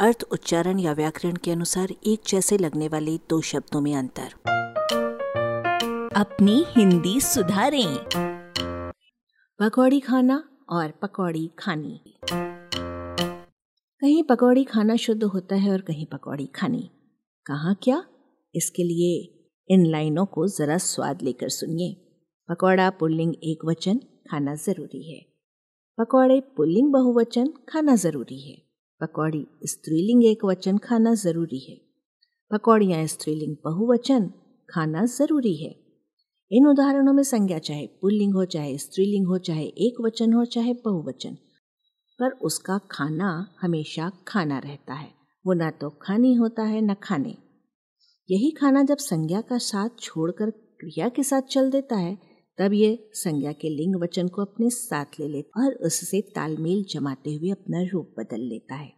अर्थ, उच्चारण या व्याकरण के अनुसार एक जैसे लगने वाले दो शब्दों में अंतर। अपनी हिंदी सुधारें। पकौड़ी खाना और पकौड़ी खानी। कहीं पकौड़ी खाना शुद्ध होता है और कहीं पकौड़ी खानी। कहाँ क्या? इसके लिए इन लाइनों को जरा स्वाद लेकर सुनिए। पकौड़ा, पुल्लिंग एक वचन, खाना ज़रूरी है। पकौड़े, पुल्लिंग बहुवचन, खाना ज़रूरी है। पकौड़ी स्त्रीलिंग एक वचन खाना ज़रूरी है। पकौड़ियाँ स्त्रीलिंग बहुवचन खाना ज़रूरी है। इन उदाहरणों में संज्ञा चाहे पुल्लिंग हो, चाहे स्त्रीलिंग हो, चाहे एक वचन हो, चाहे बहुवचन। पर उसका खाना हमेशा खाना रहता है। वो ना तो खानी होता है, न खाने। यही खाना जब संज्ञा का साथ छोड़कर क्रिया के साथ चल देता है तब ये संज्ञा के लिंग वचन को अपने साथ ले लेता और उससे तालमेल जमाते हुए अपना रूप बदल लेता है।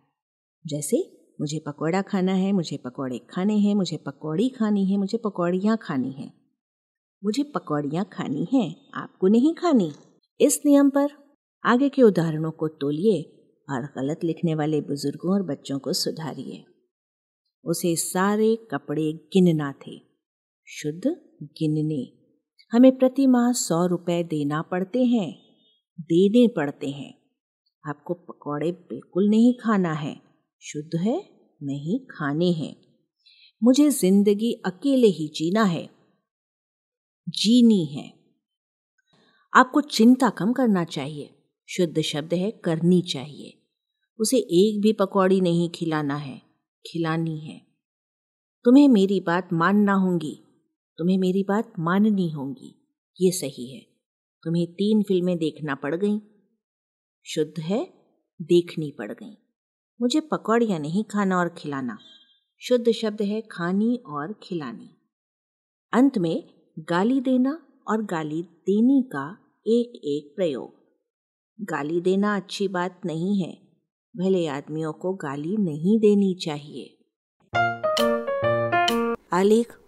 जैसे, मुझे पकौड़ा खाना है, मुझे पकौड़े खाने हैं, मुझे पकौड़ी खानी है, मुझे पकौड़ियाँ खानी हैं। मुझे पकौड़ियाँ खानी हैं, आपको नहीं खानी। इस नियम पर आगे के उदाहरणों को तोलिए और गलत लिखने वाले बुज़ुर्गों और बच्चों को सुधारिए। उसे सारे कपड़े गिनना थे। शुद्ध गिनने। हमें प्रति माह सौ रुपए देना पड़ते हैं, देने पड़ते हैं। आपको पकौड़े बिल्कुल नहीं खाना है। शुद्ध है, नहीं खाने हैं। मुझे ज़िंदगी अकेले ही जीना है। जीनी है। आपको चिंता कम करना चाहिए। शुद्ध शब्द है, करनी चाहिए। उसे एक भी पकौड़ी नहीं खिलाना है, खिलानी है। तुम्हें मेरी बात मानना होगी। तुम्हें मेरी बात माननी होगी। ये सही है। तुम्हें तीन फ़िल्में देखना पड़ गई। शुद्ध है, देखनी पड़ गई। मुझे पकौड़ियाँ नहीं खाना और खिलाना। शुद्ध शब्द है खानी और खिलानी। अंत में गाली देना और गाली देने का एक एक प्रयोग। गाली देना अच्छी बात नहीं है। भले आदमियों को गाली नहीं देनी चाहिए। आलेख